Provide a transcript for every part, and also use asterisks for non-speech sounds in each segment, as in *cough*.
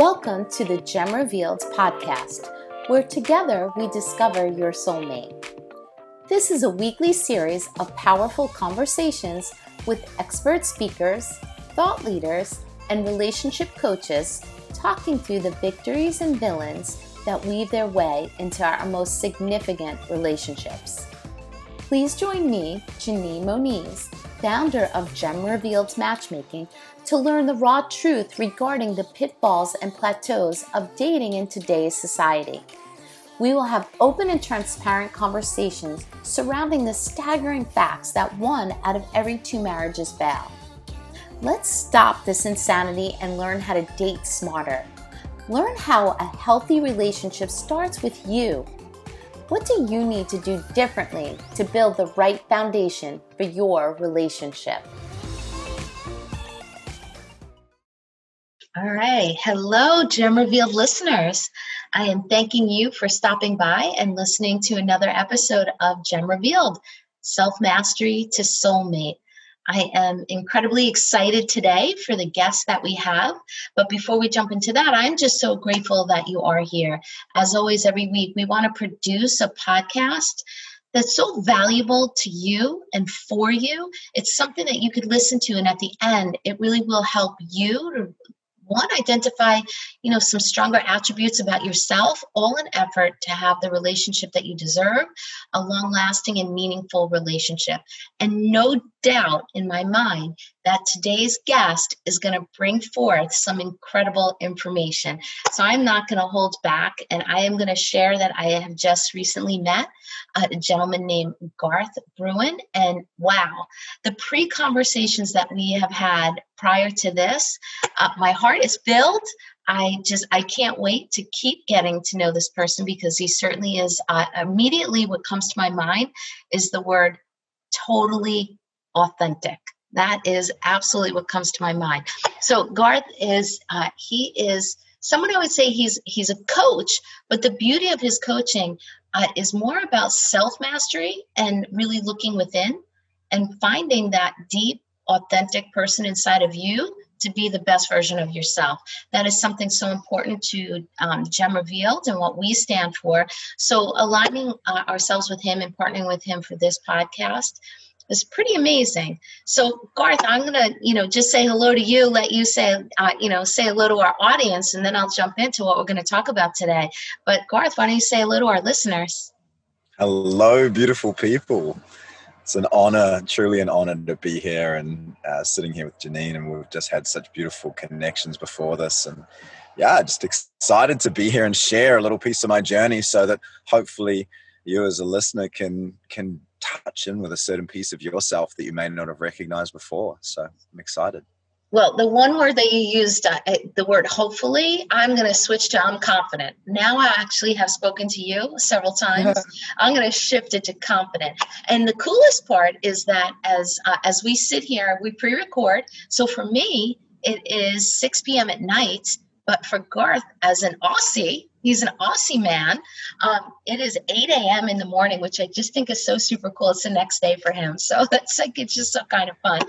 Welcome to the Gem Revealed podcast, where together we discover your soulmate. This is a weekly series of powerful conversations with expert speakers, thought leaders, and relationship coaches talking through the victories and villains that weave their way into our most significant relationships. Please join me, Janine Moniz, founder of Gem Revealed Matchmaking, to learn the raw truth regarding the pitfalls and plateaus of dating in today's society. We will have open and transparent conversations surrounding the staggering facts that one out of every two marriages fail. Let's stop this insanity and learn how to date smarter. Learn how a healthy relationship starts with you. What do you need to do differently to build the right foundation for your relationship? All right. Hello, Gem Revealed listeners. I am thanking you for stopping by and listening to another episode of Gem Revealed Self Mastery to Soulmate. I am incredibly excited today for the guests that we have. But before we jump into that, I'm just so grateful that you are here. As always, every week, we want to produce a podcast that's so valuable to you and for you. It's something that you could listen to, and at the end, it really will help you to one identify you know some stronger attributes about yourself all in effort to have the relationship that you deserve a long lasting and meaningful relationship. And no doubt in my mind that today's guest is going to bring forth some incredible information. So I'm not going to hold back and I am going to share that I have just recently met a gentleman named Garth Bruin. And wow, the pre conversations that we have had prior to this, uh, my heart is filled. I just I can't wait to keep getting to know this person because he certainly is. Uh, immediately, what comes to my mind is the word totally authentic. That is absolutely what comes to my mind. So Garth is uh, he is someone I would say he's he's a coach, but the beauty of his coaching uh, is more about self mastery and really looking within and finding that deep, authentic person inside of you to be the best version of yourself. That is something so important to um, Gem Revealed and what we stand for. So aligning uh, ourselves with him and partnering with him for this podcast was pretty amazing. So, Garth, I'm gonna, you know, just say hello to you. Let you say, uh, you know, say hello to our audience, and then I'll jump into what we're going to talk about today. But Garth, why don't you say hello to our listeners? Hello, beautiful people. It's an honor, truly an honor to be here and uh, sitting here with Janine, and we've just had such beautiful connections before this, and yeah, just excited to be here and share a little piece of my journey, so that hopefully you as a listener can can touch in with a certain piece of yourself that you may not have recognized before. So I'm excited. Well, the one word that you used, uh, eh, the word hopefully, I'm going to switch to I'm confident. Now I actually have spoken to you several times. *laughs* I'm going to shift it to confident. And the coolest part is that as uh, as we sit here, we pre-record. So for me, it is 6 p.m. at night. But for Garth, as an Aussie, He's an Aussie man. Um, it is 8 a.m. in the morning, which I just think is so super cool. It's the next day for him. So *laughs* that's like, it's just so kind of fun.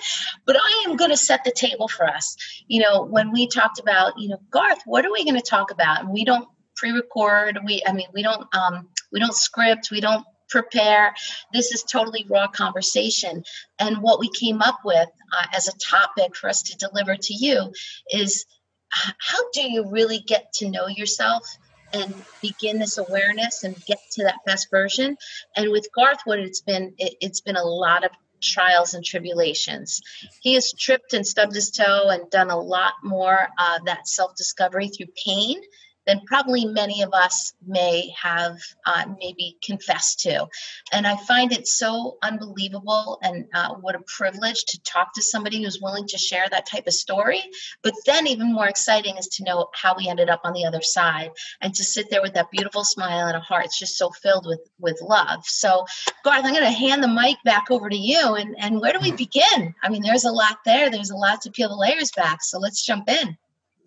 But I am going to set the table for us. You know, when we talked about, you know, Garth, what are we going to talk about? And we don't pre-record. We, I mean, we don't, um, we don't script. We don't prepare. This is totally raw conversation. And what we came up with uh, as a topic for us to deliver to you is how do you really get to know yourself and begin this awareness and get to that best version. And with Garth, what it's been, it, it's been a lot of trials and tribulations. He has tripped and stubbed his toe and done a lot more uh, that self discovery through pain than probably many of us may have uh, maybe confessed to. And I find it so unbelievable and uh, what a privilege to talk to somebody who's willing to share that type of story. But then, even more exciting is to know how we ended up on the other side and to sit there with that beautiful smile and a heart. It's just so filled with, with love. So, Garth, I'm going to hand the mic back over to you. And, and where do we begin? I mean, there's a lot there, there's a lot to peel the layers back. So, let's jump in.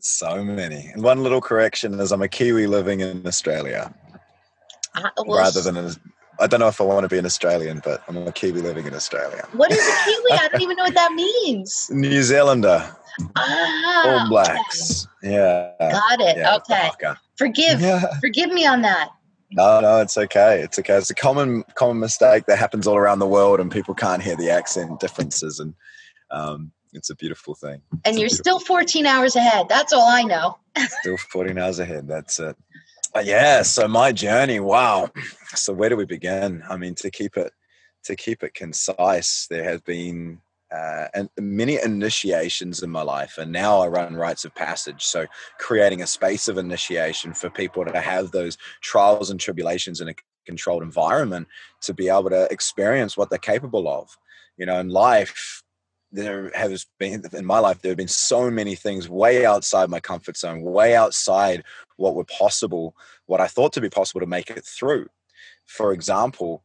So many. And one little correction is I'm a Kiwi living in Australia. Uh, well, rather than a, I don't know if I want to be an Australian, but I'm a Kiwi living in Australia. What is a Kiwi? I don't *laughs* even know what that means. New Zealander. Ah, All blacks. Okay. Yeah. Got it. Yeah, okay. Forgive. Yeah. Forgive me on that. No, no, it's okay. It's okay. It's a common common mistake that happens all around the world, and people can't hear the accent differences, and um, it's a beautiful thing. And you're still 14 hours ahead. That's all I know. still 14 hours ahead. That's it. But yeah. So my journey. Wow. So where do we begin? I mean, to keep it to keep it concise, there have been uh, and many initiations in my life and now i run rites of passage so creating a space of initiation for people to have those trials and tribulations in a controlled environment to be able to experience what they're capable of you know in life there has been in my life there have been so many things way outside my comfort zone way outside what were possible what i thought to be possible to make it through for example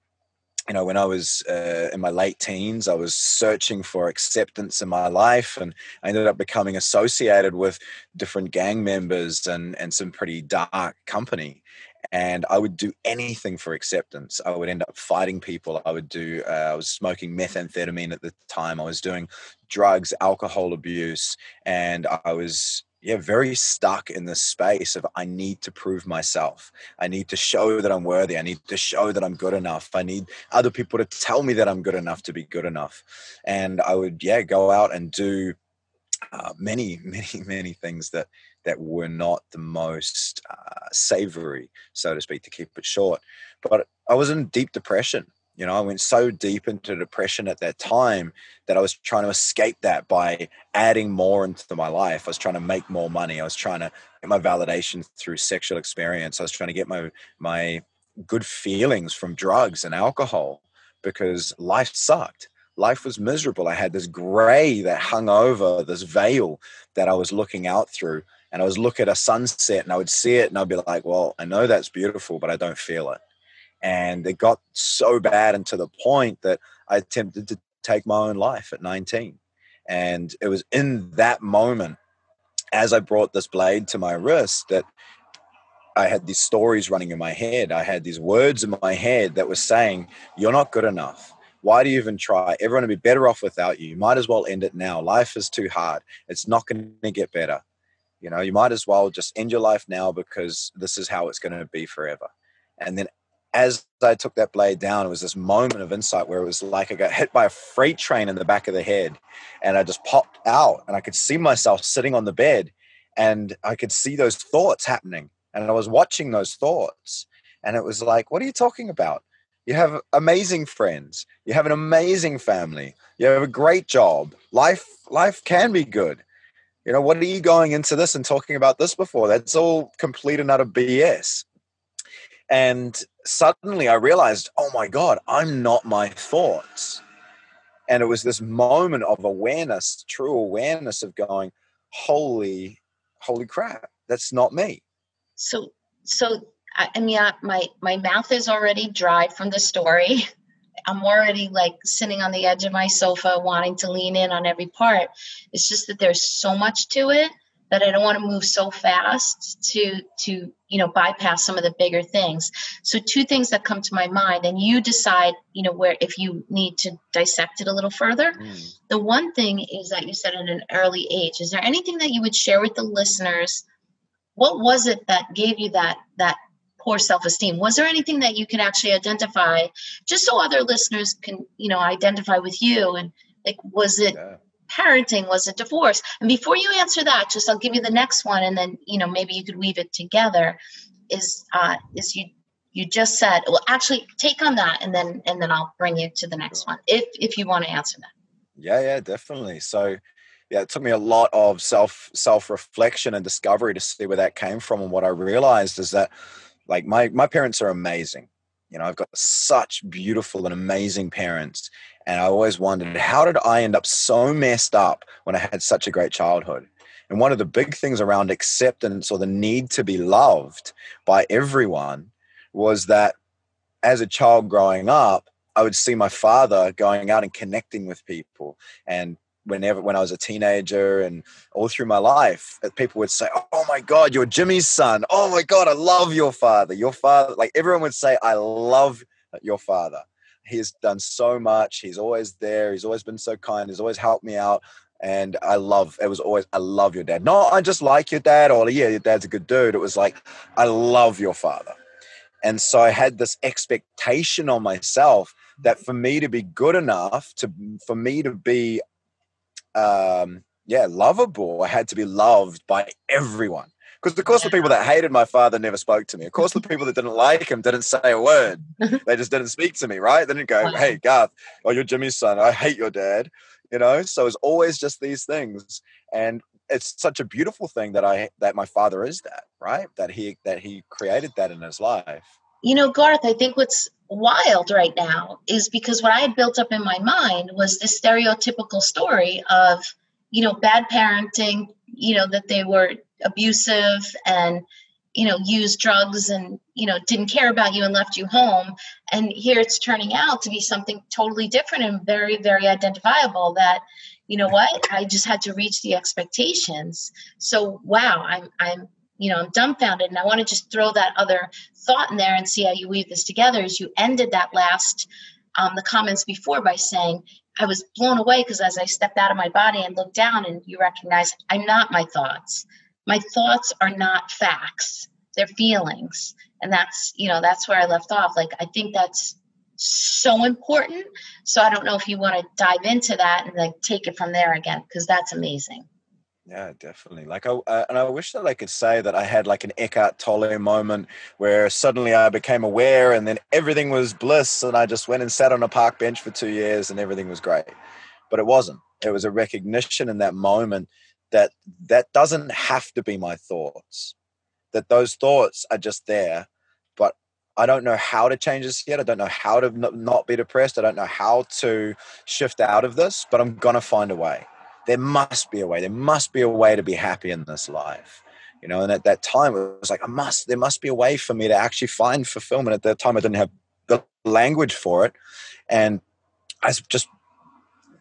you know, when I was uh, in my late teens, I was searching for acceptance in my life, and I ended up becoming associated with different gang members and and some pretty dark company. And I would do anything for acceptance. I would end up fighting people. I would do. Uh, I was smoking methamphetamine at the time. I was doing drugs, alcohol abuse, and I was yeah, very stuck in this space of I need to prove myself. I need to show that I'm worthy. I need to show that I'm good enough. I need other people to tell me that I'm good enough to be good enough. And I would, yeah, go out and do uh, many, *laughs* many, many things that that were not the most uh, savory, so to speak, to keep it short. But I was in deep depression you know, I went so deep into depression at that time that I was trying to escape that by adding more into my life. I was trying to make more money. I was trying to get my validation through sexual experience. I was trying to get my my good feelings from drugs and alcohol because life sucked. Life was miserable. I had this gray that hung over this veil that I was looking out through. And I was look at a sunset and I would see it and I'd be like, well, I know that's beautiful, but I don't feel it and it got so bad and to the point that I attempted to take my own life at 19. And it was in that moment, as I brought this blade to my wrist, that I had these stories running in my head. I had these words in my head that were saying, You're not good enough. Why do you even try? Everyone would be better off without you. You might as well end it now. Life is too hard. It's not going to get better. You know, you might as well just end your life now because this is how it's going to be forever. And then as I took that blade down, it was this moment of insight where it was like I got hit by a freight train in the back of the head and I just popped out and I could see myself sitting on the bed and I could see those thoughts happening. And I was watching those thoughts and it was like, what are you talking about? You have amazing friends. You have an amazing family. You have a great job. Life, life can be good. You know, what are you going into this and talking about this before? That's all complete and utter BS. And suddenly I realized, oh my God, I'm not my thoughts. And it was this moment of awareness, true awareness of going, holy, holy crap, that's not me. So, so I mean, my my mouth is already dry from the story. *laughs* I'm already like sitting on the edge of my sofa, wanting to lean in on every part. It's just that there's so much to it that I don't want to move so fast to to you know bypass some of the bigger things. So two things that come to my mind, and you decide you know where if you need to dissect it a little further. Mm. The one thing is that you said at an early age. Is there anything that you would share with the listeners? What was it that gave you that that poor self-esteem. Was there anything that you can actually identify just so other listeners can you know identify with you? And like was it yeah. parenting? Was it divorce? And before you answer that just i'll give you the next one and then you know maybe you could weave it together is uh is you you just said well actually take on that and then and then i'll bring you to the next one if if you want to answer that. Yeah yeah definitely. So yeah it took me a lot of self self reflection and discovery to see where that came from and what i realized is that like my my parents are amazing you know i've got such beautiful and amazing parents and I always wondered, how did I end up so messed up when I had such a great childhood? And one of the big things around acceptance or the need to be loved by everyone was that as a child growing up, I would see my father going out and connecting with people. And whenever, when I was a teenager and all through my life, uh, people would say, Oh my God, you're Jimmy's son. Oh my God, I love your father. Your father, like everyone would say, I love your father. He has done so much. He's always there. He's always been so kind. He's always helped me out. And I love, it was always, I love your dad. No, I just like your dad, or yeah, your dad's a good dude. It was like, I love your father. And so I had this expectation on myself that for me to be good enough to for me to be um yeah lovable. I had to be loved by everyone. Because of course the people that hated my father never spoke to me. Of course the people that didn't like him didn't say a word. *laughs* They just didn't speak to me right? They didn't go hey garth oh you're jimmy's son. I hate your dad you know? So it's always just these things. And it's such a beautiful thing that i that my father is that right? That he that he created that in his life. You know garth i think what's wild right now is because what I had built up in my mind was this stereotypical story of, you know, bad parenting, you know, that they were abusive and, you know, used drugs and, you know, didn't care about you and left you home. And here it's turning out to be something totally different and very, very identifiable that, you know what, I just had to reach the expectations. So wow, I'm I'm you know, I'm dumbfounded. And I want to just throw that other thought in there and see how you weave this together. As you ended that last, um, the comments before by saying, I was blown away because as I stepped out of my body and looked down, and you recognize I'm not my thoughts. My thoughts are not facts, they're feelings. And that's, you know, that's where I left off. Like, I think that's so important. So I don't know if you want to dive into that and like take it from there again, because that's amazing. Yeah, definitely. Like, I, uh, and I wish that I could say that I had like an Eckhart Tolle moment where suddenly I became aware and then everything was bliss and I just went and sat on a park bench for two years and everything was great. But it wasn't. It was a recognition in that moment that that doesn't have to be my thoughts, that those thoughts are just there. But I don't know how to change this yet. I don't know how to not be depressed. I don't know how to shift out of this, but I'm going to find a way there must be a way. There must be a way to be happy in this life. You know, and at that time it was like, I must, there must be a way for me to actually find fulfillment. At that time I didn't have the language for it. And I just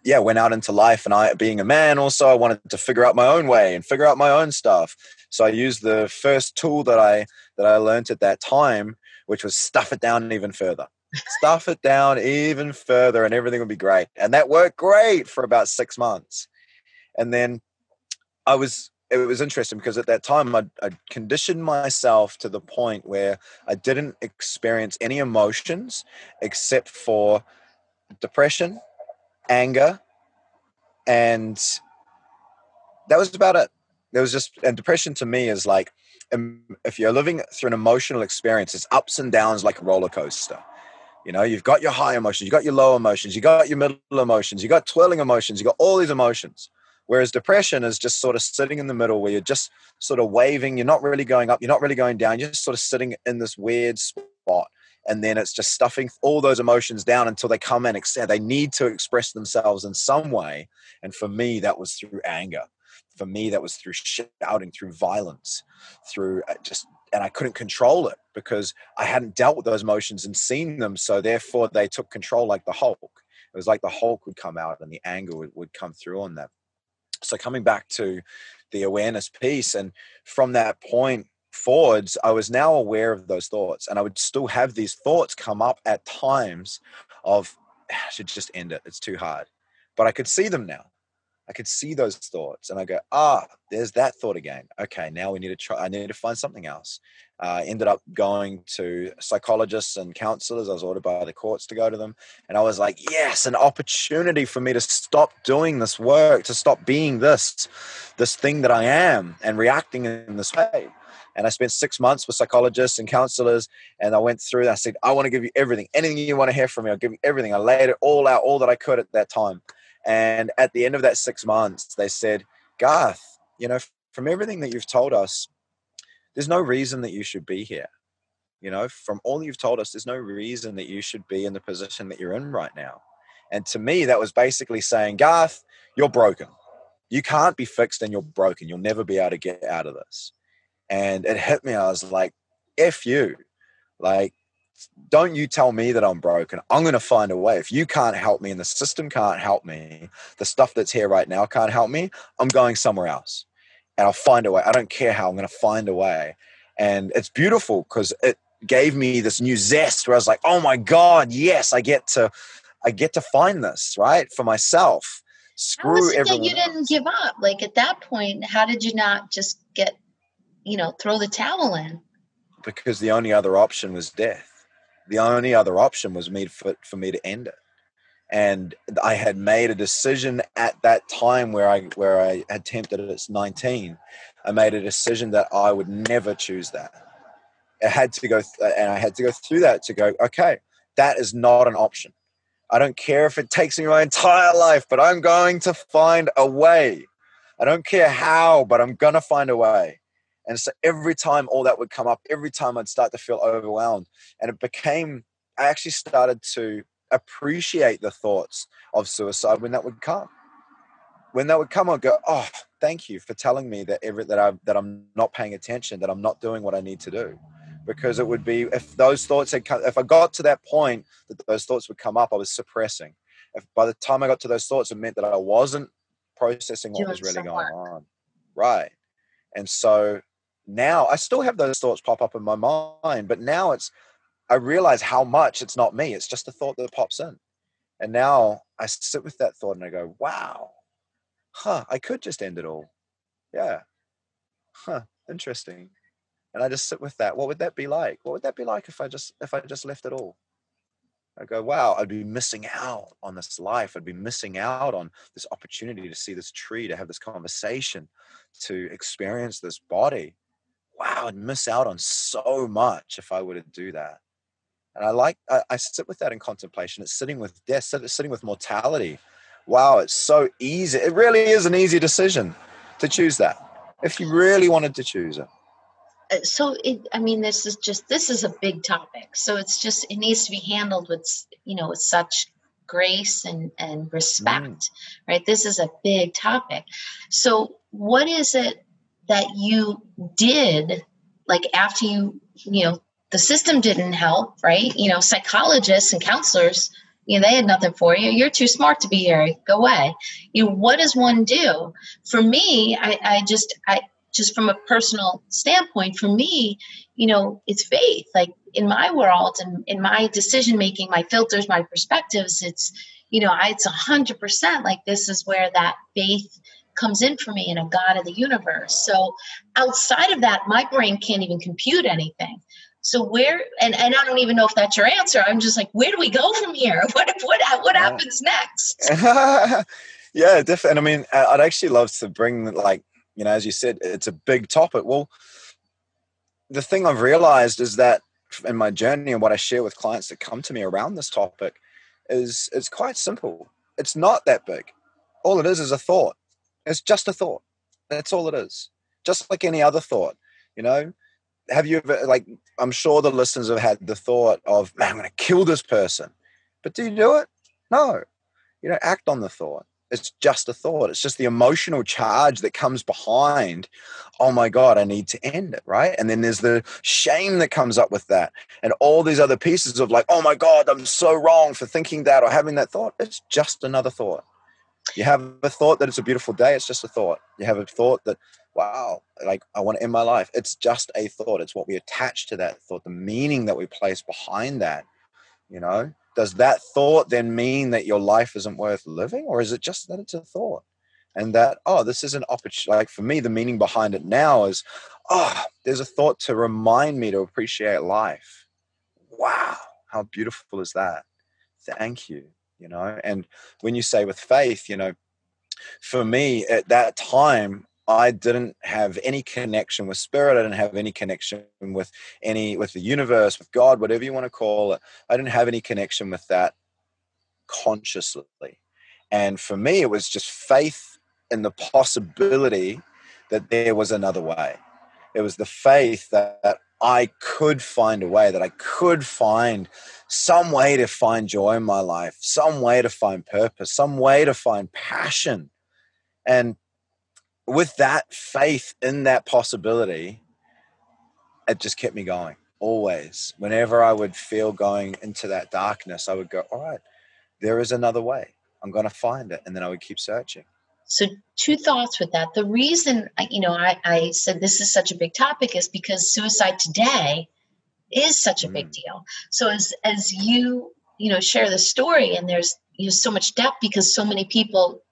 yeah, went out into life and I being a man also I wanted to figure out my own way and figure out my own stuff. So I used the first tool that I that I learned at that time, which was stuff it down even further. *laughs* stuff it down even further and everything would be great. And that worked great for about 6 months. And then I was it was interesting because at that time I'd, I'd, conditioned myself to the point where I didn't experience any emotions except for depression, anger, and that was about it. There was just and depression to me is like um, if you're living through an emotional experience, it's ups and downs like a roller coaster. You know, you've got your high emotions, you got your low emotions, you got your middle emotions, you got twirling emotions, you got all these emotions. Whereas depression is just sort of sitting in the middle where you're just sort of waving, you're not really going up, you're not really going down, you're just sort of sitting in this weird spot. And then it's just stuffing all those emotions down until they come in. They need to express themselves in some way. And for me, that was through anger. For me, that was through shouting, through violence, through uh, just, and I couldn't control it because I hadn't dealt with those emotions and seen them. So therefore, they took control like the Hulk. It was like the Hulk would come out and the anger would, would come through on that so coming back to the awareness piece and from that point forwards i was now aware of those thoughts and i would still have these thoughts come up at times of ah, i should just end it. It's too hard. But i could see them now I could see those thoughts and I go, ah, there's that thought again. Okay, now we need to try, I need to find something else. I uh, ended up going to psychologists and counselors. I was ordered by the courts to go to them. And I was like, yes, an opportunity for me to stop doing this work, to stop being this, this thing that I am and reacting in this way. And I spent six months with psychologists and counselors. And I went through, I said, I want to give you everything. Anything you want to hear from me, I'll give you everything. I laid it all out, all that I could at that time. And at the end of that six months, they said, Garth, you know, from everything that you've told us, there's no reason that you should be here. You know, from all you've told us, there's no reason that you should be in the position that you're in right now. And to me, that was basically saying, Garth, you're broken. You can't be fixed and you're broken. You'll never be able to get out of this. And it hit me. I was like, F you. Like, don't you tell me that I'm broken. I'm going to find a way. If you can't help me and the system can't help me, the stuff that's here right now can't help me, I'm going somewhere else. And I'll find a way. I don't care how, I'm going to find a way. And it's beautiful because it gave me this new zest where I was like, oh my God, yes, I get to I get to find this, right? For myself. Screw everyone. you didn't give up? Like at that point, how did you not just get, you know, throw the towel in? Because the only other option was death. The only other option was me for, for me to end it and I had made a decision at that time where I where I had tempted it at 19. I made a decision that I would never choose that. I had to go th- uh, and I had to go through that to go. Okay, that is not an option. I don't care if it takes me my entire life, but I'm going to find a way. I don't care how, but I'm gonna find a way. And so every time all that would come up, every time I'd start to feel overwhelmed, and it became. I actually started to appreciate the thoughts of suicide when that would come. When that would come, I'd go, "Oh, thank you for telling me that every that I that I'm not paying attention, that I'm not doing what I need to do." Because it would be if those thoughts had come, if I got to that point that those thoughts would come up, I was suppressing. If by the time I got to those thoughts, it meant that I wasn't processing what was really going on. Right. And so now I still have those thoughts pop up in my mind, but now it's I realize how much it's not me. It's just a thought that pops in. And now I sit with that thought and I go, wow, huh, I could just end it all. Yeah. Huh, interesting. And I just sit with that. What would that be like? What would that be like if I just if I just left it all? I go, wow, I'd be missing out on this life. I'd be missing out on this opportunity to see this tree, to have this conversation, to experience this body. Wow, I'd miss out on so much if I were to do that. And I like, I, I sit with that in contemplation. It's sitting with death, sitting with mortality. Wow, it's so easy. It really is an easy decision to choose that if you really wanted to choose it. Uh, so it, I mean, this is just, this is a big topic. So it's just, it needs to be handled with, you know, with such grace and, and respect, mm. right? This is a big topic. So what is it that you did like after you, you know, the system didn't help, right? You know, psychologists and counselors, you know, they had nothing for you. You're too smart to be here. Go away. You know, what does one do? For me, I, I just, I just from a personal standpoint, for me, you know, it's faith. Like in my world and in my decision making, my filters, my perspectives, it's, you know, I, it's a hundred percent like this is where that faith comes in for me in a God of the universe. So outside of that, my brain can't even compute anything. So where and, and I don't even know if that's your answer. I'm just like, where do we go from here? *laughs* What what what happens next? *laughs* yeah, definitely. And I mean, I'd actually love to bring like you know, as you said, it's a big topic. Well, the thing I've realized is that in my journey and what I share with clients that come to me around this topic is it's quite simple. It's not that big. All it is is a thought. It's just a thought. That's all it is. Just like any other thought. You know, have you ever like i'm sure the listeners have had the thought of man i'm going to kill this person. But do you do it? No. You don't act on the thought. It's just a thought. It's just the emotional charge that comes behind oh my god i need to end it right? And then there's the shame that comes up with that and all these other pieces of like oh my god i'm so wrong for thinking that or having that thought. It's just another thought you have a thought that it's a beautiful day it's just a thought you have a thought that wow, like I want to end my life. It's just a thought. It's what we attach to that thought, the meaning that we place behind that. You know, does that thought then mean that your life isn't worth living, or is it just that it's a thought? And that, oh, this is an opportunity. Like for me, the meaning behind it now is, oh, there's a thought to remind me to appreciate life. Wow, how beautiful is that? Thank you. You know, and when you say with faith, you know, for me at that time I didn't have any connection with spirit. I didn't have any connection with any with the universe, with God, whatever you want to call it. I didn't have any connection with that consciously. And for me, it was just faith in the possibility that there was another way. It was the faith that, that I could find a way, that I could find some way to find joy in my life, some way to find purpose, some way to find passion. And with that faith in that possibility, it just kept me going always. Whenever I would feel going into that darkness, I would go, all right, there is another way. I'm going to find it. And then I would keep searching. So, two thoughts with that. The reason, you know, I, I said this is such a big topic is because suicide today is such a big mm. deal. So as as you you know share the story and there's you know, so much depth because so many people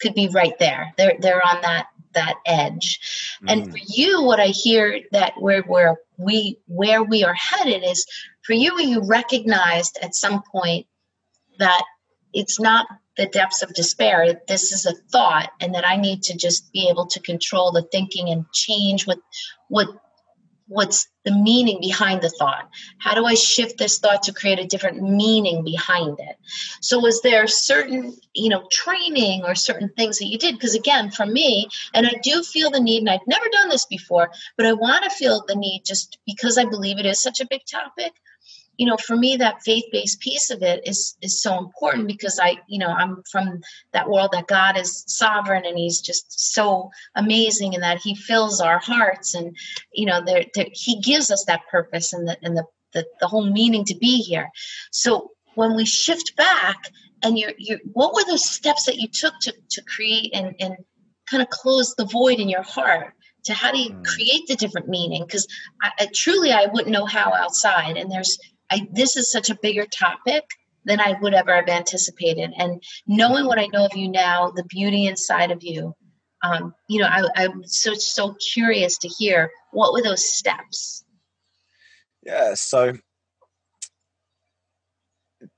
could be right there. They're they're on that that edge. Mm. And for you, what I hear that where where we where we are headed is for you, you recognized at some point that it's not the depths of despair. This is a thought, and that I need to just be able to control the thinking and change what what what's the meaning behind the thought. How do i shift this thought to create a different meaning behind it? So was there certain you know training or certain things that you did? Because again for me and i do feel the need and i've never done this before but i want to feel the need just because i believe it is such a big topic you know for me that faith-based piece of it is is so important because i you know i'm from that world that god is sovereign and he's just so amazing and that he fills our hearts and you know there, he gives us that purpose and the and the, the the whole meaning to be here so when we shift back and you're you what were those steps that you took to to create and and kind of close the void in your heart to how do you hmm. create the different meaning because I, I, truly i wouldn't know how outside and there's I, this is such a bigger topic than I would ever have anticipated. And knowing what I know of you now, the beauty inside of you, um, you know, I, I'm so so curious to hear what were those steps. Yeah, so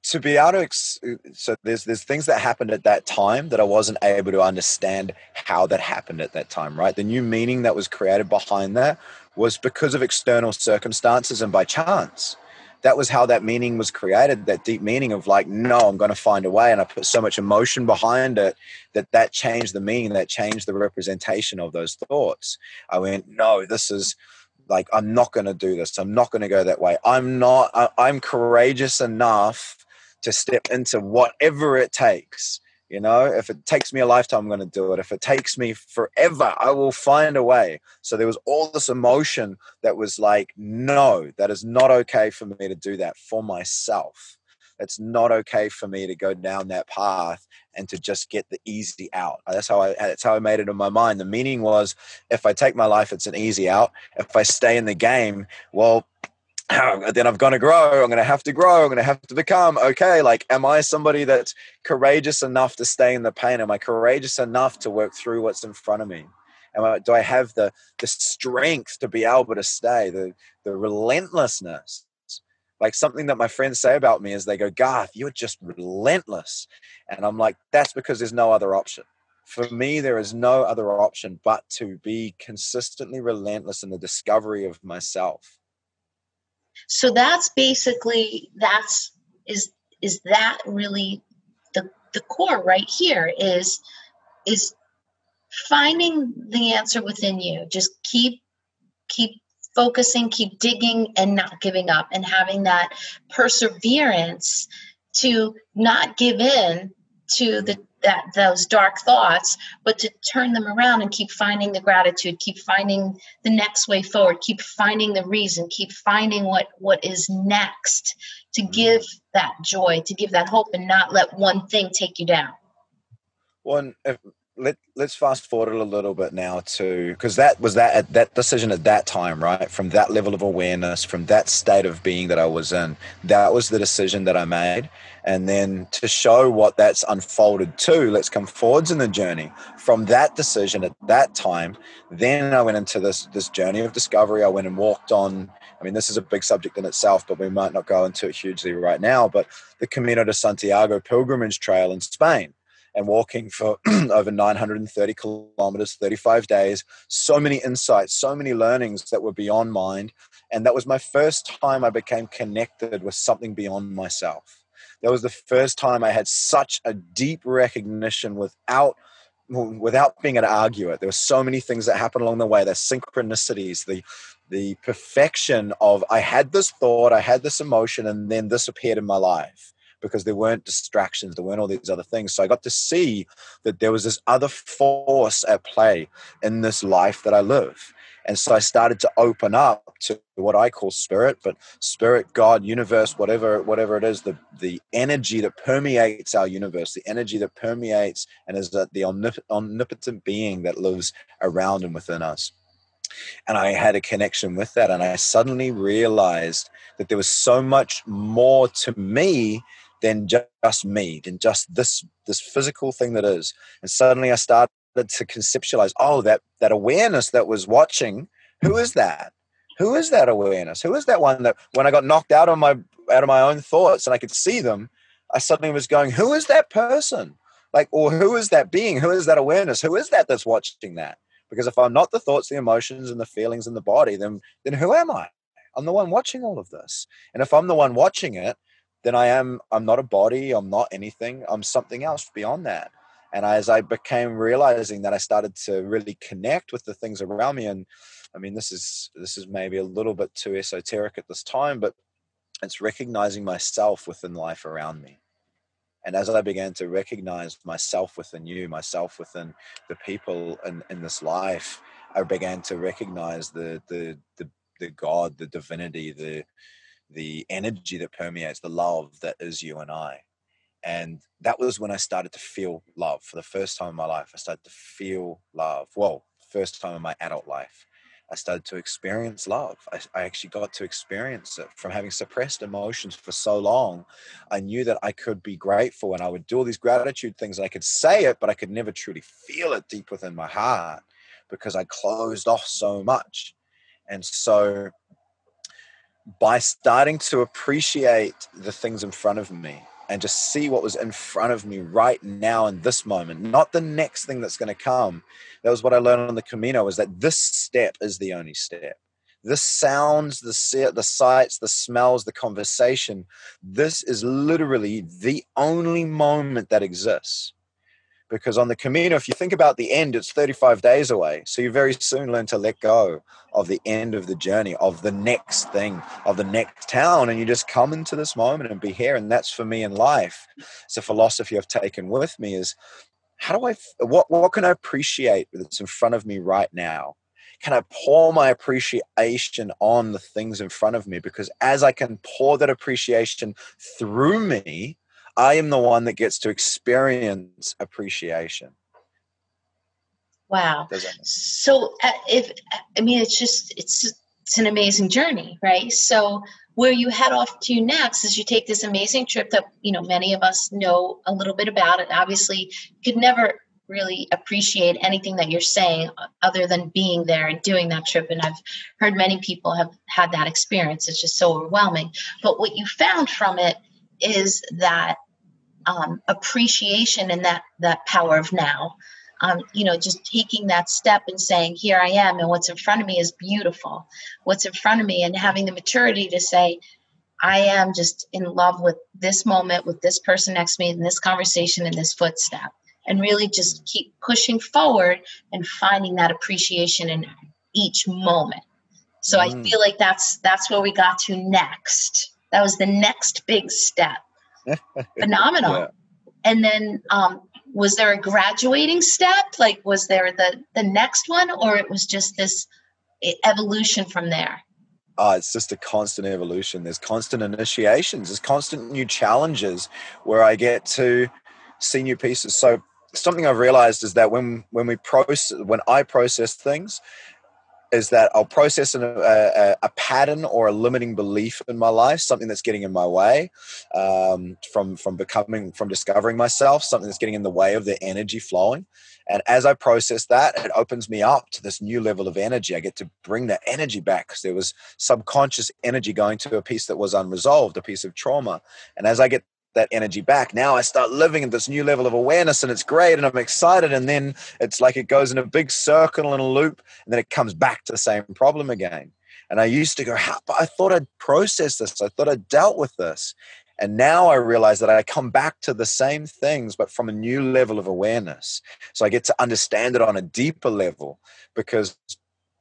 to be able to so there's there's things that happened at that time that I wasn't able to understand how that happened at that time, right? The new meaning that was created behind that was because of external circumstances and by chance that was how that meaning was created that deep meaning of like no i'm going to find a way. And i put so much emotion behind it that that changed the meaning that changed the representation of those thoughts. I went no this is like i'm not going to do this. I'm not going to go that way. I'm not I, i'm courageous enough to step into whatever it takes you know, if it takes me a lifetime, I'm going to do it. If it takes me forever, I will find a way. So there was all this emotion that was like, no, that is not okay for me to do that for myself. It's not okay for me to go down that path and to just get the easy out. Uh, that's how I that's how I made it in my mind. The meaning was if I take my life, it's an easy out. If I stay in the game, well, *clears throat* then I've got to grow. I'm going to have to grow. I'm going to have to become okay. Like, am I somebody that's courageous enough to stay in the pain? Am I courageous enough to work through what's in front of me? Am I, do I have the the strength to be able to stay? The the relentlessness. Like something that my friends say about me is they go, Garth, you're just relentless, and I'm like, that's because there's no other option. For me, there is no other option but to be consistently relentless in the discovery of myself so that's basically that's is is that really the the core right here is is finding the answer within you. Just keep keep focusing keep digging and not giving up and having that perseverance to not give in to the that those dark thoughts but to turn them around and keep finding the gratitude keep finding the next way forward keep finding the reason keep finding what what is next to mm-hmm. give that joy to give that hope and not let one thing take you down. One if, let let's fast forward a little bit now to because that was that at that decision at that time right? From that level of awareness from that state of being that i was in that was the decision that i made and then to show what that's unfolded to let's come forwards in the journey from that decision at that time then i went into this this journey of discovery i went and walked on i mean this is a big subject in itself but we might not go into it hugely right now but the camino de santiago pilgrimage trail in spain and walking for *clears throat* over 930 kilometers, 35 days. So many insights, so many learnings that were beyond mind. And that was my first time I became connected with something beyond myself. That was the first time I had such a deep recognition without without being able to argue it. There were so many things that happened along the way. The synchronicities, the the perfection of I had this thought, I had this emotion, and then this appeared in my life because there weren't distractions, there weren't all these other things. So I got to see that there was this other force at play in this life that I live. And so I started to open up to what I call spirit, but spirit, God, universe, whatever, whatever it is, the, the energy that permeates our universe, the energy that permeates and is the omnipotent being that lives around and within us. and I had a connection with that. And I suddenly realized that there was so much more to me than just me, than just this this physical thing that is. And suddenly I started to conceptualize, oh, that that awareness that was watching, who is that? Who is that awareness? Who is that one that when I got knocked out of my out of my own thoughts and I could see them, I suddenly was going, who is that person? Like, or who is that being? Who is that awareness? Who is that that's watching that? Because if I'm not the thoughts, the emotions, and the feelings and the body, then then who am I? I'm the one watching all of this. And if I'm the one watching it, then I am I'm not a body, I'm not anything, I'm something else beyond that. And as I became realizing that I started to really connect with the things around me and I mean this is this is maybe a little bit too esoteric at this time, but it's recognizing myself within life around me and as I began to recognize myself within you, myself within the people in, in this life, I began to recognize the, the the the God, the divinity, the the energy that permeates, the love that is you and I. And that was when I started to feel love for the first time in my life. I started to feel love. Well, first time in my adult life. I started to experience love. I, I, actually got to experience it from having suppressed emotions for so long. I knew that I could be grateful and I would do all these gratitude things. And I could say it, but I could never truly feel it deep within my heart because I closed off so much. And so, by starting to appreciate the things in front of me, and just see what was in front of me right now in this moment, not the next thing that's going to come. That was what I learned on the Camino is that this step is the only step. The sounds, the the sights, the smells, the conversation. This is literally the only moment that exists because on the Camino, if you think about the end, it's 35 days away. So you very soon learn to let go of the end of the journey, of the next thing, of the next town, and you just come into this moment and be here. And that's for me in life. It's a philosophy I've taken with me is how do I, what, what can I appreciate that's in front of me right now? Can I pour my appreciation on the things in front of me? Because as I can pour that appreciation through me, I am the one that gets to experience appreciation. Wow. So uh, if I mean it's just it's it's an amazing journey, right? So where you head off to next is you take this amazing trip that you know many of us know a little bit about it. Obviously, could never really appreciate anything that you're saying other than being there and doing that trip and i've heard many people have had that experience it's just so overwhelming but what you found from it is that um, appreciation and that that power of now. Um, you know, just taking that step and saying, "Here I am," and what's in front of me is beautiful. What's in front of me, and having the maturity to say, "I am just in love with this moment, with this person next to me, in this conversation, in this footstep," and really just keep pushing forward and finding that appreciation in each moment. So mm. I feel like that's that's where we got to next. That was the next big step phenomenal. Yeah. And then, um, was there a graduating step? Like, was there the the next one, or it was just this evolution from there? Oh, it's just a constant evolution. There's constant initiations. There's constant new challenges where I get to see new pieces. So something I've realized is that when when we process when I process things, is that I'll process a, a, pattern or a limiting belief in my life, something that's getting in my way um, from from becoming from discovering myself, something that's getting in the way of the energy flowing. And as I process that, it opens me up to this new level of energy. I get to bring that energy back because there was subconscious energy going to a piece that was unresolved, a piece of trauma. And as I get that energy back. Now I start living at this new level of awareness and it's great and I'm excited. And then it's like it goes in a big circle and a loop and then it comes back to the same problem again. And I used to go, I thought I'd processed this. I thought I'd dealt with this. And now I realize that I come back to the same things, but from a new level of awareness. So I get to understand it on a deeper level because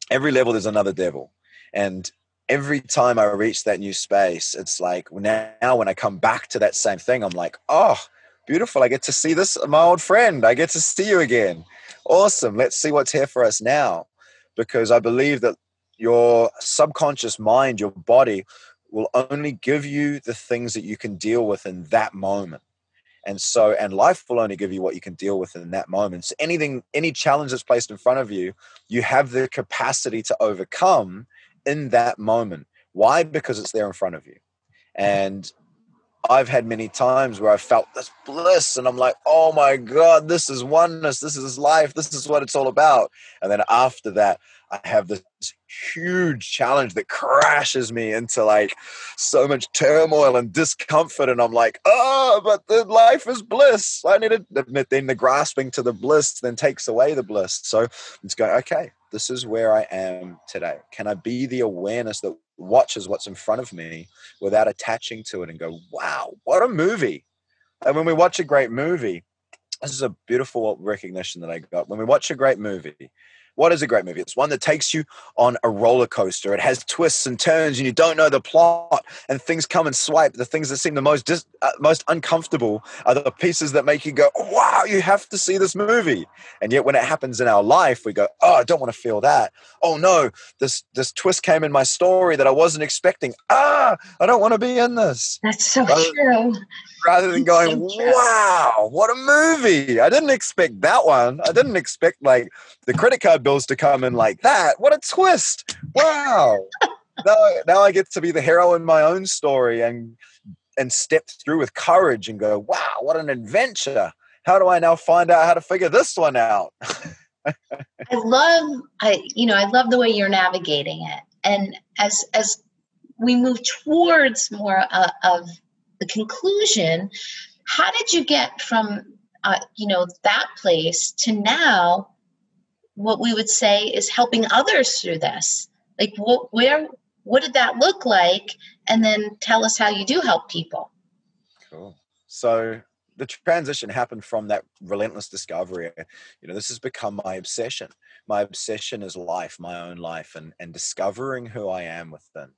every level there's another devil. And every time I reach that new space, it's like now when I come back to that same thing, I'm like, oh, beautiful. I get to see this, my old friend. I get to see you again. Awesome. Let's see what's here for us now. Because I believe that your subconscious mind, your body, will only give you the things that you can deal with in that moment. And so, and life will only give you what you can deal with in that moment. So anything, any challenge that's placed in front of you, you have the capacity to overcome in that moment. Why? Because it's there in front of you. And I've had many times where I felt this bliss and I'm like, oh my God, this is oneness. This is life. This is what it's all about. And then after that, I have this huge challenge that crashes me into like so much turmoil and discomfort. And I'm like, oh, but the life is bliss. I need to admit, then the grasping to the bliss then takes away the bliss. So it's going, okay, this is where I am today. Can I be the awareness that watches what's in front of me without attaching to it and go, wow, what a movie? And when we watch a great movie, this is a beautiful recognition that I got. When we watch a great movie, what is a great movie? It's one that takes you on a roller coaster. It has twists and turns, and you don't know the plot, and things come and swipe. The things that seem the most dis- uh, most uncomfortable are the pieces that make you go, "Wow, you have to see this movie." And yet, when it happens in our life, we go, "Oh, I don't want to feel that." Oh no, this this twist came in my story that I wasn't expecting. Ah, I don't want to be in this. That's so true rather than going, wow, what a movie. I didn't expect that one. I didn't expect like the credit card to come in like that. What a twist. Wow. *laughs* now, now I get to be the hero in my own story and and step through with courage and go, wow, what an adventure. How do I now find out how to figure this one out? I love I you know, I love the way you're navigating it. And as as we move towards more uh, of the conclusion how did you get from uh, you know that place to now what we would say is helping others through this. Like what where what did that look like? And then tell us how you do help people. Cool. So the transition happened from that relentless discovery. You know this has become my obsession. My obsession is life my own life and and discovering who i am within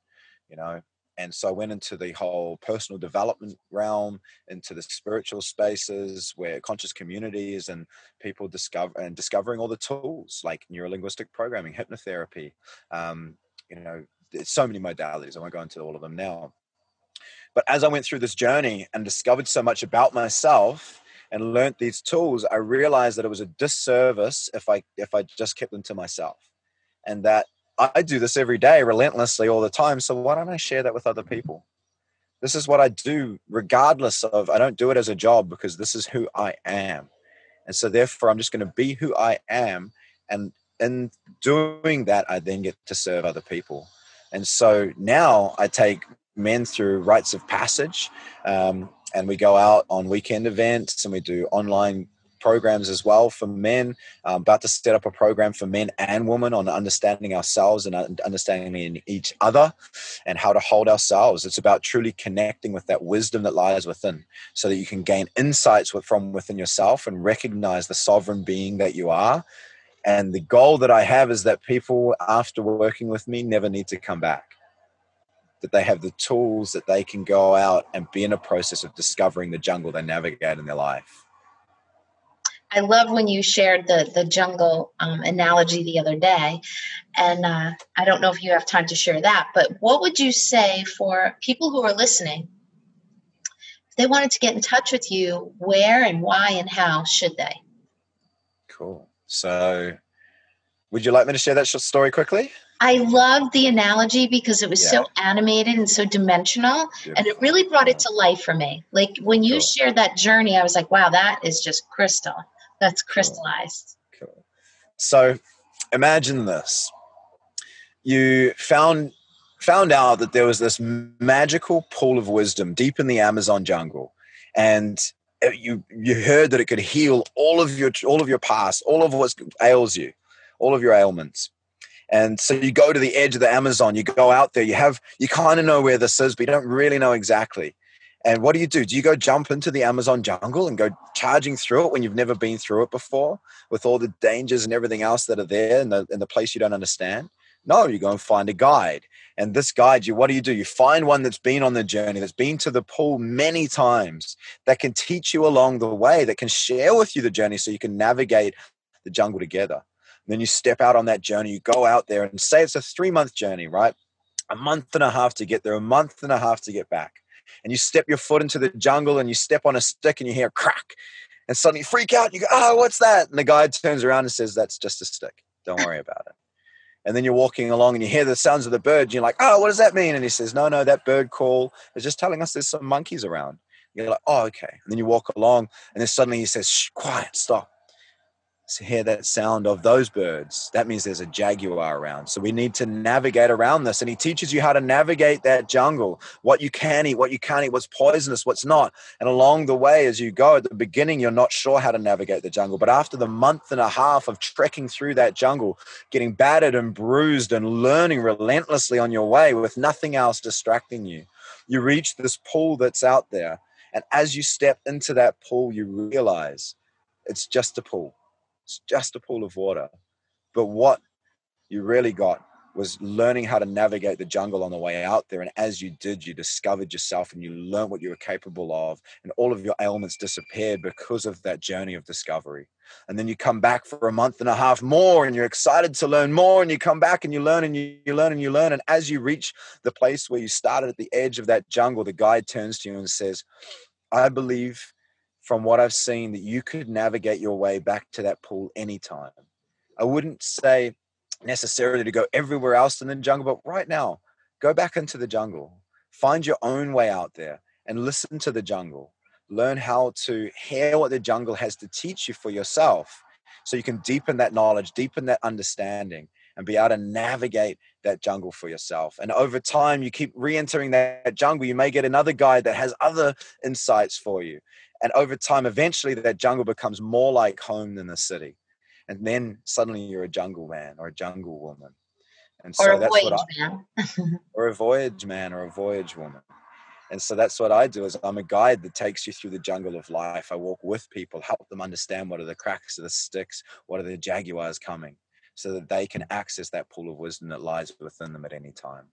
you know and so I went into the whole personal development realm, into the spiritual spaces where conscious communities and people discover and discovering all the tools like neurolinguistic programming, hypnotherapy. Um, you know, there's so many modalities. I won't go into all of them now. But as I went through this journey and discovered so much about myself and learned these tools, I realized that it was a disservice if I if I just kept them to myself, and that I do this every day relentlessly all the time. So why don't I share that with other people? This is what I do, regardless of, I don't do it as a job because this is who I am. And so therefore, I'm just going to be who I am. And in doing that, I then get to serve other people. And so now I take men through rites of passage. Um, and we go out on weekend events and we do online programs as well for men. I'm about to set up a program for men and women on understanding ourselves uh, and understanding each other and how to hold ourselves. It's about truly connecting with that wisdom that lies within so that you can gain insights from within yourself and recognize the sovereign being that you are. And the goal that I have is that people, after working with me, never need to come back that they have the tools that they can go out and be in a process of discovering the jungle they navigate in their life. I love when you shared the the jungle um, analogy the other day, and uh, I don't know if you have time to share that. But what would you say for people who are listening? If they wanted to get in touch with you, where and why and how should they? Cool. So, would you like me to share that story quickly? I love the analogy because it was yeah. so animated and so dimensional, Beautiful. and it really brought it to life for me. Like when you cool. shared that journey, I was like, "Wow, that is just crystal." That's crystallized. Cool. So imagine this. You found found out that there was this magical pool of wisdom deep in the Amazon jungle. And uh, you you heard that it could heal all of your all of your past, all of what ails you, all of your ailments. And so you go to the edge of the Amazon, you go out there, you have you kind of know where this is, but you don't really know exactly. And what do you do? Do you go jump into the Amazon jungle and go charging through it when you've never been through it before with all the dangers and everything else that are there in the, the place you don't understand? No, you go and find a guide. And this guide you, what do you do? You find one that's been on the journey, that's been to the pool many times, that can teach you along the way, that can share with you the journey so you can navigate the jungle together. And then you step out on that journey, you go out there and say it's a three month journey, right? A month and a half to get there, a month and a half to get back and you step your foot into the jungle and you step on a stick and you hear a crack. And suddenly you freak out and you go oh what's that? And the guide turns around and says that's just a stick. Don't worry about it. And then you're walking along and you hear the sounds of the bird and you're like oh what does that mean? And he says no no that bird call is just telling us there's some monkeys around. You're like oh okay. And then you walk along and then suddenly he says Shh, quiet stop. to hear that sound of those birds, that means there's a jaguar around. So we need to navigate around this. And he teaches you how to navigate that jungle, what you can eat, what you can't eat, what's poisonous, what's not. And along the way, as you go, at the beginning, you're not sure how to navigate the jungle. But after the month and a half of trekking through that jungle, getting battered and bruised and learning relentlessly on your way with nothing else distracting you, you reach this pool that's out there. And as you step into that pool, you realize it's just a pool it's just a pool of water. But what you really got was learning how to navigate the jungle on the way out there. And as you did, you discovered yourself and you learned what you were capable of. And all of your ailments disappeared because of that journey of discovery. And then you come back for a month and a half more and you're excited to learn more. And you come back and you learn and you, you learn and you learn. And as you reach the place where you started at the edge of that jungle, the guide turns to you and says, I believe from what I've seen that you could navigate your way back to that pool anytime. I wouldn't say necessarily to go everywhere else in the jungle, but right now, go back into the jungle. Find your own way out there and listen to the jungle. Learn how to hear what the jungle has to teach you for yourself so you can deepen that knowledge, deepen that understanding, and be able to navigate that jungle for yourself. And over time, you keep re entering that jungle, you may get another guide that has other insights for you. And over time eventually that jungle becomes more like home than the city. And then suddenly you're a jungle man or a jungle woman. And so that's what I, man. *laughs* or a voyage man or a voyage woman. And so that's what i do is i'm a guide that takes you through the jungle of life. I walk with people help them understand what are the cracks of the sticks what are the jaguars coming so that they can access that pool of wisdom that lies within them at any time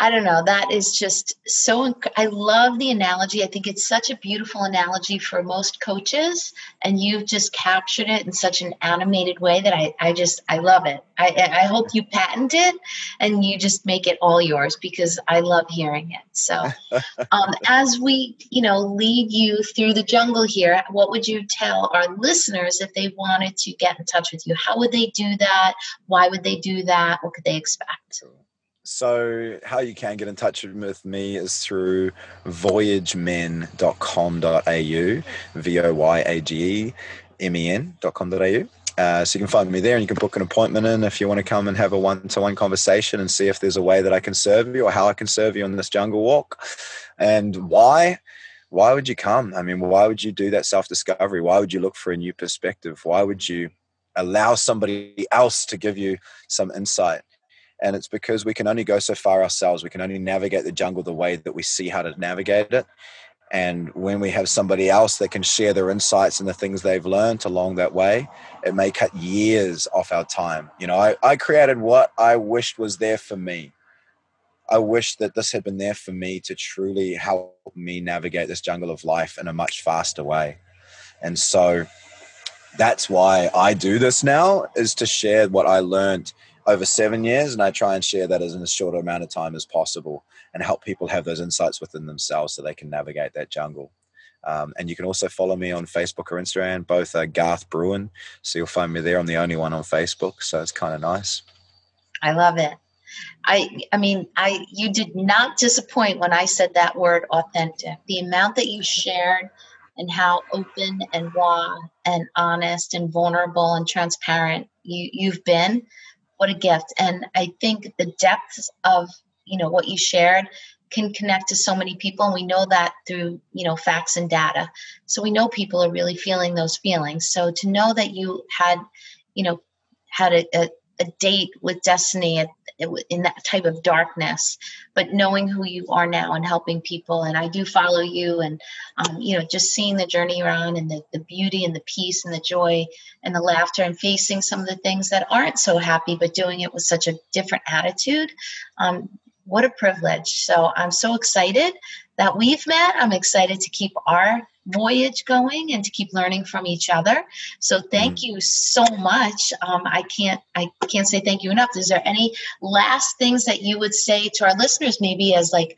I don't know. That is just so. Inc- I love the analogy. I think it's such a beautiful analogy for most coaches, and you've just captured it in such an animated way that I, I just, I love it. I, I hope you patent it and you just make it all yours because I love hearing it. So, *laughs* um, as we, you know, lead you through the jungle here, what would you tell our listeners if they wanted to get in touch with you? How would they do that? Why would they do that? What could they expect? So, how you can get in touch with me is through voyagemen.com.au, V O Y A G E M E N.com.au. Uh, so you can find me there and you can book an appointment in if you want to come and have a one-to-one conversation and see if there's a way that I can serve you or how I can serve you on this jungle walk. And why? Why would you come? I mean why would you do that self-discovery? Why would you look for a new perspective? Why would you allow somebody else to give you some insight and it's because we can only go so far ourselves. We can only navigate the jungle the way that we see how to navigate it. And when we have somebody else that can share their insights and the things they've learned along that way it may cut years off our time. You know i, I created what i wished was there for me. I wish that this had been there for me to truly help me navigate this jungle of life in a much faster way. And so that's why i do this now is to share what i learned over seven years, and I try and share that as in as short amount of time as possible and help people have those insights within themselves so they can navigate that jungle. Um, and you can also follow me on Facebook or Instagram, both uh, Garth Bruin. So you'll find me there. I'm the only one on Facebook, so it's kind of nice. I love it. I I mean, I you did not disappoint when I said that word authentic. The amount that you shared and how open and raw and honest and vulnerable and transparent you, you've been what a gift. And i think the depths of you know what you shared can connect to so many people. And we know that through you know facts and data. So we know people are really feeling those feelings. So to know that you had you know had a, a, a date with destiny at in that type of darkness but knowing who you are now and helping people. And i do follow you and um, you know just seeing the journey you're on and the, the beauty and the peace and the joy and the laughter and facing some of the things that aren't so happy but doing it with such a different attitude um, what a privilege. So i'm so excited that we've met. I'm excited to keep our voyage going and to keep learning from each other. So thank mm-hmm. you so much. Um, I can't I can't say thank you enough. Is there any last things that you would say to our listeners, maybe as like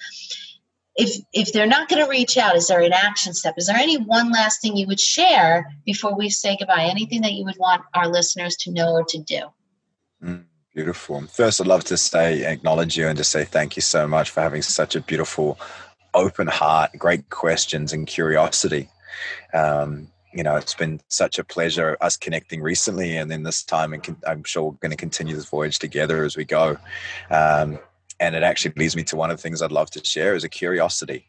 if if they're not going to reach out, is there an action step? Is there any one last thing you would share before we say goodbye? Anything that you would want our listeners to know or to do? Mm, beautiful. First, I'd love to say acknowledge you and just say thank you so much for having such a beautiful, open heart, great questions, and curiosity. Um, you know, it's been such a pleasure us connecting recently, and then this time, and I'm sure we're going to continue this voyage together as we go. Um, and it actually leads me to one of the things I'd love to share is a curiosity.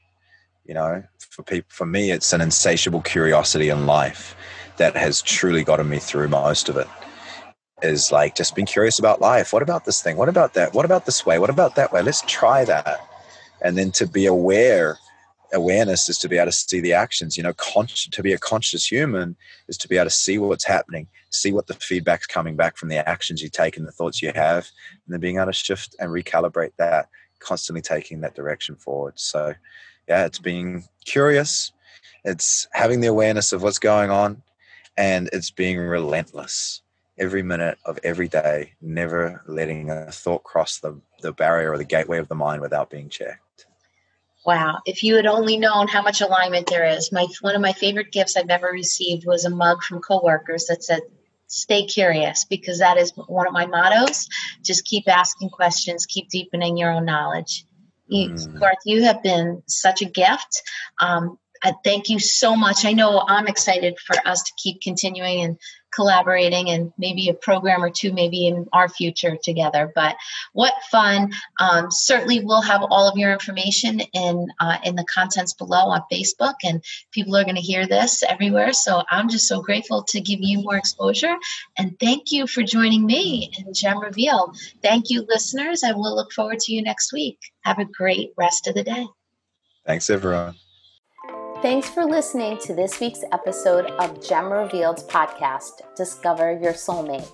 You know, for people, for me, it's an insatiable curiosity in life that has truly gotten me through most of it. Is like just being curious about life. What about this thing? What about that? What about this way? What about that way? Let's try that, and then to be aware awareness is to be able to see the actions you know conscious to be a conscious human is to be able to see what's happening see what the feedback's coming back from the actions you take and the thoughts you have and then being able to shift and recalibrate that constantly taking that direction forward. So yeah it's being curious it's having the awareness of what's going on and it's being relentless. Every minute of every day never letting a thought cross the, the barrier or the gateway of the mind without being checked Wow, if you had only known how much alignment there is. My one of my favorite gifts I've ever received was a mug from coworkers that said stay curious because that is one of my mottos. Just keep asking questions, keep deepening your own knowledge. You, mm. Garth, you have been such a gift. Um, I thank you so much. I know I'm excited for us to keep continuing and collaborating and maybe a program or two maybe in our future together. But what fun. Um, certainly we'll have all of your information in uh, in the contents below on facebook and people are going to hear this everywhere. So i'm just so grateful to give you more exposure. And thank you for joining me in Gem Revealed. Thank you listeners. I will look forward to you next week. Have a great rest of the day. Thanks everyone Thanks for listening to this week's episode of Gem Revealed podcast, Discover Your Soulmate.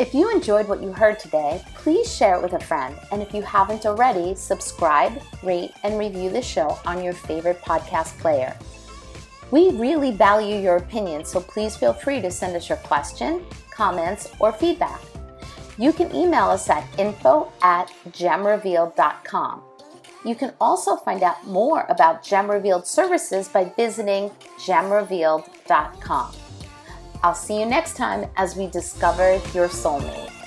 If you enjoyed what you heard today, please share it with a friend. And if you haven't already, subscribe, rate, and review the show on your favorite podcast player. We really value your opinion, so please feel free to send us your question, comments, or feedback. You can email us at info at gemrevealed.com. You can also find out more about Gem Revealed services by visiting gemrevealed.com. I'll see you next time as we discover your soulmate.